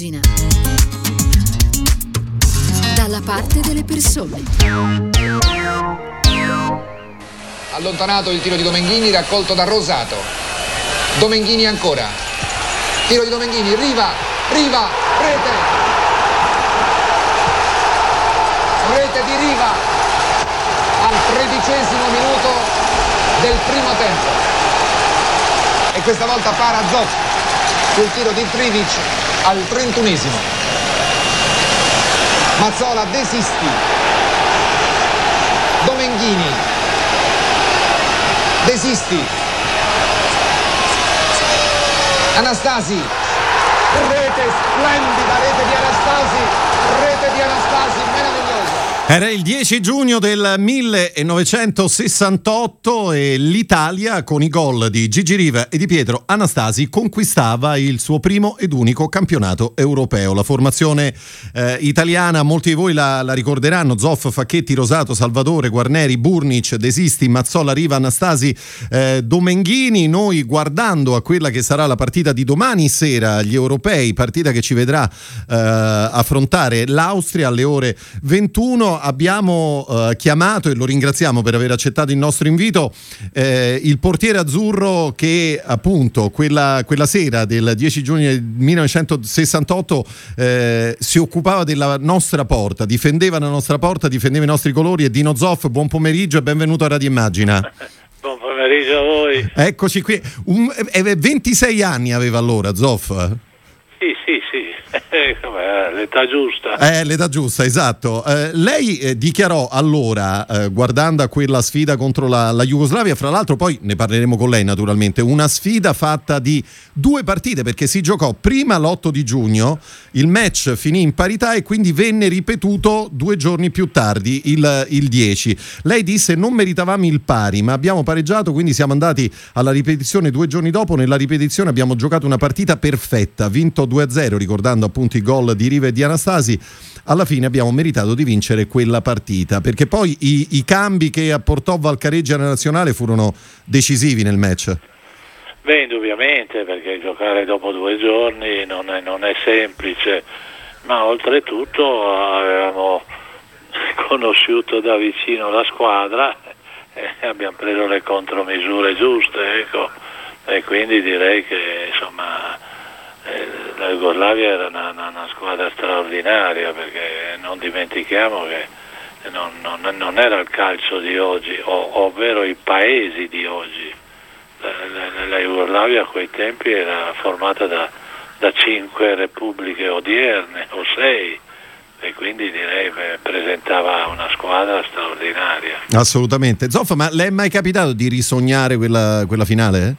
Immagina. Dalla parte delle persone. Allontanato il tiro di Domenghini, raccolto da Rosato. Domenghini ancora. Tiro di Domenghini, Riva, Riva, rete. Rete di Riva al tredicesimo minuto del primo tempo. E questa volta para Zoff sul tiro di Trivic al trentunesimo. Mazzola desisti. Domenghini. Desisti. Anastasi. Rete splendida, rete di Anastasi. Rete di Anastasi, meravigliosa. Era il 10 giugno del 1968 e l'Italia con i gol di Gigi Riva e di Pietro Anastasi conquistava il suo primo ed unico campionato europeo. La formazione eh, italiana, molti di voi la, la, ricorderanno, Zoff, Facchetti, Rosato, Salvatore, Guarneri, Burnic, Desisti, Mazzola, Riva, Anastasi, eh, Domenghini. Noi guardando a quella che sarà la partita di domani sera agli europei, partita che ci vedrà eh, affrontare l'Austria alle ore 21 abbiamo eh, chiamato e lo ringraziamo per aver accettato il nostro invito eh, il portiere azzurro che appunto quella, quella, sera del 10 giugno 1968 eh, si occupava della nostra porta, difendeva la nostra porta, difendeva i nostri colori e Dino Zoff, buon pomeriggio e benvenuto a Radio Immagina. Buon pomeriggio a voi. Eccoci qui. Un, 26 anni aveva allora Zoff. Sì, sì, sì. Eh, l'età giusta. Eh, l'età giusta, esatto. Eh, lei eh, dichiarò allora, eh, guardando a quella sfida contro la, la, Jugoslavia, fra l'altro poi ne parleremo con lei naturalmente, una sfida fatta di due partite perché si giocò prima l'8 di giugno, il match finì in parità e quindi venne ripetuto due giorni più tardi, il, il 10. Lei disse non meritavamo il pari, ma abbiamo pareggiato, quindi siamo andati alla ripetizione due giorni dopo, nella ripetizione abbiamo giocato una partita perfetta, vinto 2-0 ricordando appunto i gol di Riva e di Anastasi, alla fine abbiamo meritato di vincere quella partita, perché poi i, i cambi che apportò Valcareggia nella nazionale furono decisivi nel match. Beh, indubbiamente, perché giocare dopo due giorni non è, non è semplice, ma oltretutto avevamo conosciuto da vicino la squadra e abbiamo preso le contromisure giuste, ecco, e quindi direi che insomma eh, la Jugoslavia era una, una, una, squadra straordinaria perché non dimentichiamo che non, non, non era il calcio di oggi, o, ovvero i paesi di oggi. La, la, la, Jugoslavia a quei tempi era formata da, da cinque repubbliche odierne o sei e quindi direi che presentava una squadra straordinaria. Assolutamente. Zoffa, ma le è mai capitato di risognare quella, quella finale?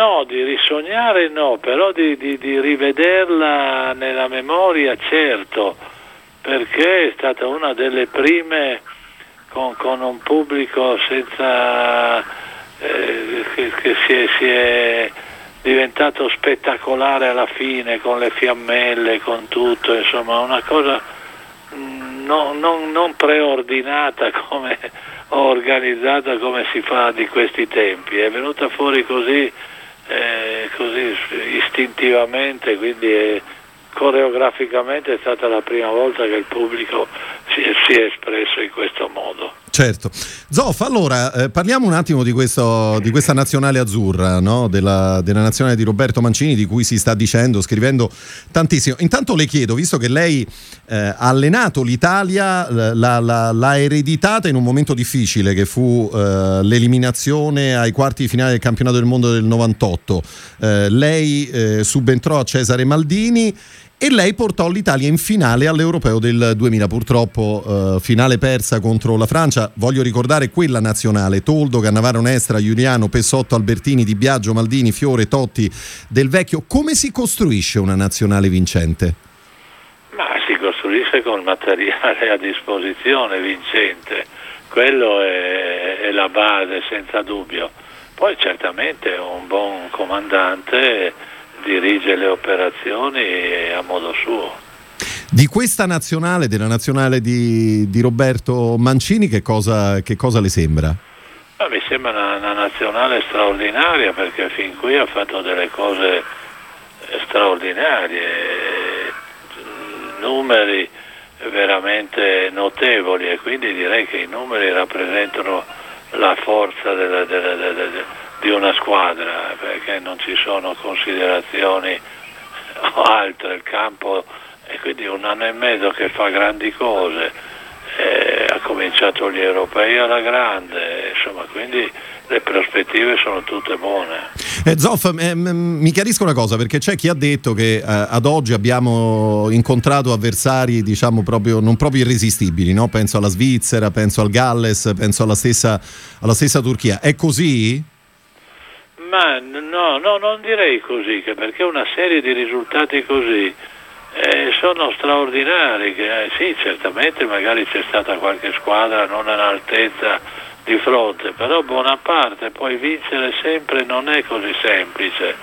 No, di risognare no, però di, di, di rivederla nella memoria certo, perché è stata una delle prime con, con un pubblico senza, eh, che, che si, è, si, è, diventato spettacolare alla fine con le fiammelle, con tutto, insomma una cosa mm, non, non, non preordinata come organizzata come si fa di questi tempi, è venuta fuori così eh, così istintivamente, quindi è, coreograficamente è stata la prima volta che il pubblico si si è espresso in questo modo. Certo. Zoff, allora eh, parliamo un attimo di, questo, di questa nazionale azzurra, no? della, della, nazionale di Roberto Mancini, di cui si sta dicendo, scrivendo tantissimo. Intanto le chiedo, visto che lei eh, ha allenato l'Italia, la, la, l'ha ereditata in un momento difficile che fu eh, l'eliminazione ai quarti di finale del campionato del mondo del 98. Eh, lei eh, subentrò a Cesare Maldini e lei portò l'Italia in finale all'Europeo del 2000, purtroppo eh, finale persa contro la Francia, voglio ricordare quella nazionale, Toldo, Cannavaro Nestra, Giuliano, Pessotto, Albertini, Di Biagio, Maldini, Fiore, Totti, Del Vecchio, come si costruisce una nazionale vincente? Ma si costruisce con il materiale a disposizione vincente, quello è, è la base senza dubbio, poi certamente un buon comandante dirige le operazioni a modo suo. Di questa nazionale, della nazionale di, di Roberto Mancini, che cosa, che cosa le sembra? Ma mi sembra una, una, nazionale straordinaria perché fin qui ha fatto delle cose straordinarie, numeri veramente notevoli e quindi direi che i numeri rappresentano la forza della, della, della, di una squadra perché non ci sono considerazioni altre, il campo è quindi un anno e mezzo che fa grandi cose, eh, ha cominciato gli europei alla grande, insomma quindi le prospettive sono tutte buone. Eh, Zoff, eh, mi chiarisco una cosa perché c'è chi ha detto che eh, ad oggi abbiamo incontrato avversari diciamo proprio, non proprio irresistibili, no? penso alla Svizzera, penso al Galles, penso alla stessa, alla stessa Turchia. È così? Ma no, no, non direi così, perché una serie di risultati così eh, sono straordinari. Eh, sì, certamente magari c'è stata qualche squadra non all'altezza di fronte, però buona parte poi vincere sempre non è così semplice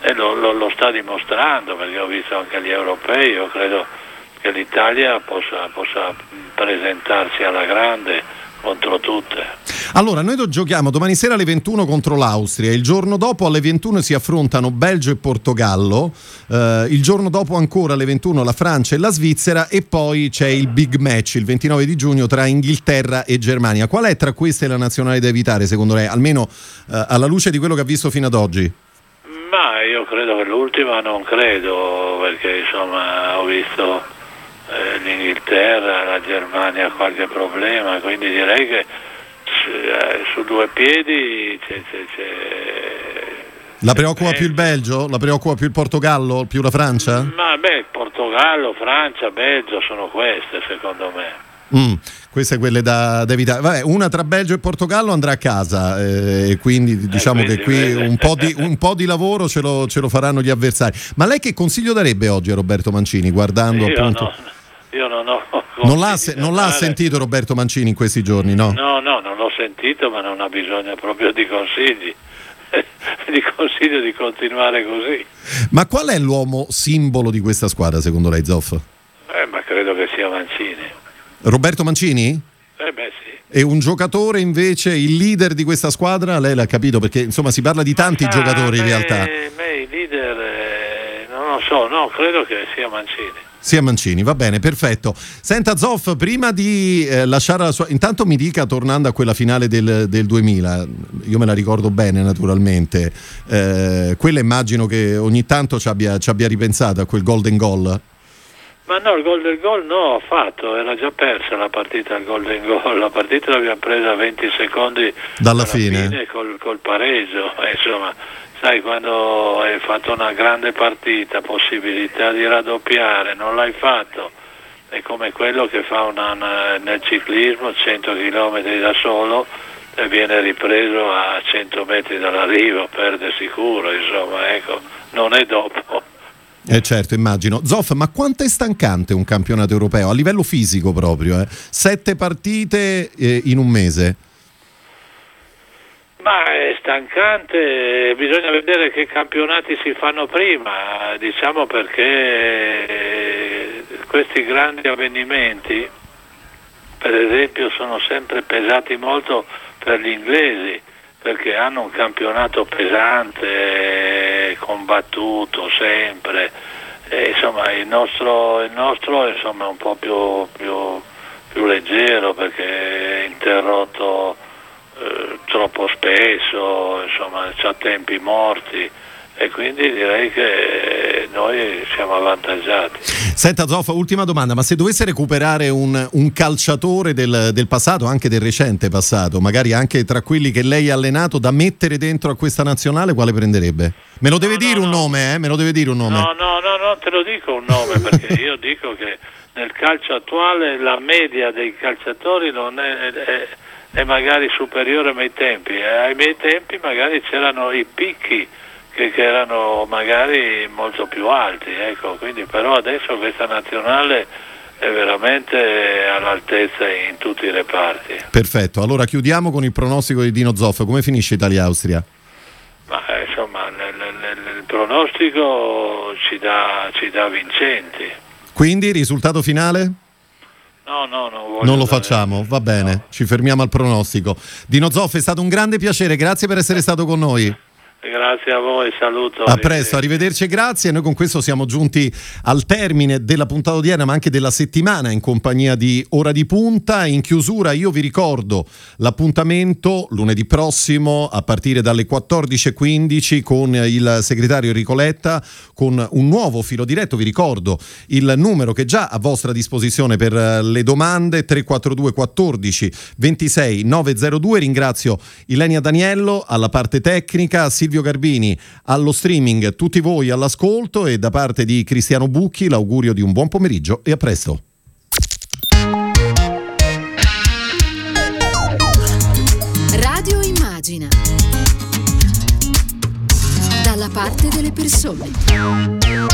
e lo, lo, lo sta dimostrando perché ho visto anche gli europei, io credo che l'Italia possa, possa presentarsi alla grande contro tutte. Allora, noi giochiamo domani sera alle 21 contro l'Austria, il giorno dopo alle 21 si affrontano Belgio e Portogallo, eh, il giorno dopo ancora alle 21 la Francia e la Svizzera e poi c'è il big match il 29 di giugno tra Inghilterra e Germania. Qual è tra queste la nazionale da evitare secondo lei, almeno eh, alla luce di quello che ha visto fino ad oggi? Ma io credo che l'ultima non credo, perché insomma ho visto eh, l'Inghilterra, la Germania qualche problema, quindi direi che su due piedi c'è, c'è, c'è la preoccupa più il Belgio? La preoccupa più il Portogallo? Più la Francia? Ma beh, Portogallo, Francia, Belgio sono queste secondo me. Mm, queste quelle da, da evitare. Vabbè, una tra Belgio e Portogallo andrà a casa eh, quindi diciamo eh, quindi, che qui un po, di, un po' di lavoro ce lo, ce lo, faranno gli avversari. Ma lei che consiglio darebbe oggi a Roberto Mancini guardando io appunto... No, io non ho... Non l'ha, non l'ha, sentito Roberto Mancini in questi giorni, no? No, no, non l'ho sentito, ma non ha bisogno proprio di consigli. di consiglio di continuare così. Ma qual è l'uomo simbolo di questa squadra secondo lei, Zoff? Eh, ma credo che sia Mancini. Roberto Mancini? Eh beh sì. E un giocatore invece, il leader di questa squadra, lei l'ha capito perché insomma si parla di tanti ah, giocatori me, in realtà. Me i leader, non so, no, credo che sia Mancini sia Mancini, va bene, perfetto. Senta Zoff, prima di eh, lasciare la sua... Intanto mi dica, tornando a quella finale del, del 2000, io me la ricordo bene naturalmente, eh, quella immagino che ogni tanto ci abbia, ci abbia ripensato a quel golden goal. Ma no, il golden goal no, ho fatto, era già persa la partita il golden goal, la partita l'abbiamo presa a 20 secondi dalla fine, fine col, col pareggio, insomma sai quando hai fatto una grande partita, possibilità di raddoppiare, non l'hai fatto, è come quello che fa una, una, nel ciclismo 100 km da solo e viene ripreso a 100 metri dall'arrivo, perde sicuro, insomma, ecco, non è dopo. Eh certo, immagino. Zoff, ma quanto è stancante un campionato europeo a livello fisico proprio? Eh? Sette partite eh, in un mese. Ma è stancante, bisogna vedere che campionati si fanno prima, diciamo perché questi grandi avvenimenti, per esempio, sono sempre pesati molto per gli inglesi, perché hanno un campionato pesante, combattuto sempre, e, insomma il nostro, il nostro insomma, è un po' più, più, più leggero perché è interrotto eh, troppo spesso, insomma ha tempi morti e quindi direi che noi siamo avvantaggiati. Senta Zoffa, ultima domanda, ma se dovesse recuperare un, un calciatore del, del, passato, anche del recente passato, magari anche tra quelli che lei ha allenato, da mettere dentro a questa nazionale, quale prenderebbe? Me lo deve no, dire no, un no. nome, eh? Me lo deve dire un nome. No, no, no, non te lo dico un nome perché io dico che nel calcio attuale la media dei calciatori non è, è è magari superiore ai miei tempi. Eh, ai miei tempi magari c'erano i picchi che, che erano magari molto più alti, ecco. Quindi, però adesso questa nazionale è veramente all'altezza in tutti i reparti. Perfetto, allora chiudiamo con il pronostico di Dino Zoff, come finisce Italia-Austria? Ma, insomma, nel, nel, il pronostico ci dà, ci dà vincenti. Quindi risultato finale? No, no, no non lo facciamo, va bene, no. ci fermiamo al pronostico. Dino Zoff, è stato un grande piacere, grazie per essere stato con noi. Grazie. a voi, saluto. A presto, arrivederci e grazie. Noi con questo siamo giunti al termine della puntata odierna, ma anche della settimana in compagnia di Ora di Punta. In chiusura io vi ricordo l'appuntamento lunedì prossimo a partire dalle 14.15 con il segretario Enrico Letta con un nuovo filo diretto. Vi ricordo il numero che è già a vostra disposizione per le domande 342 14 26 902. Ringrazio Ilenia Daniello alla parte tecnica, Silvio Garbini allo streaming, tutti voi all'ascolto e da parte di Cristiano Bucchi l'augurio di un buon pomeriggio e a presto. Radio Immagina. Dalla parte delle persone.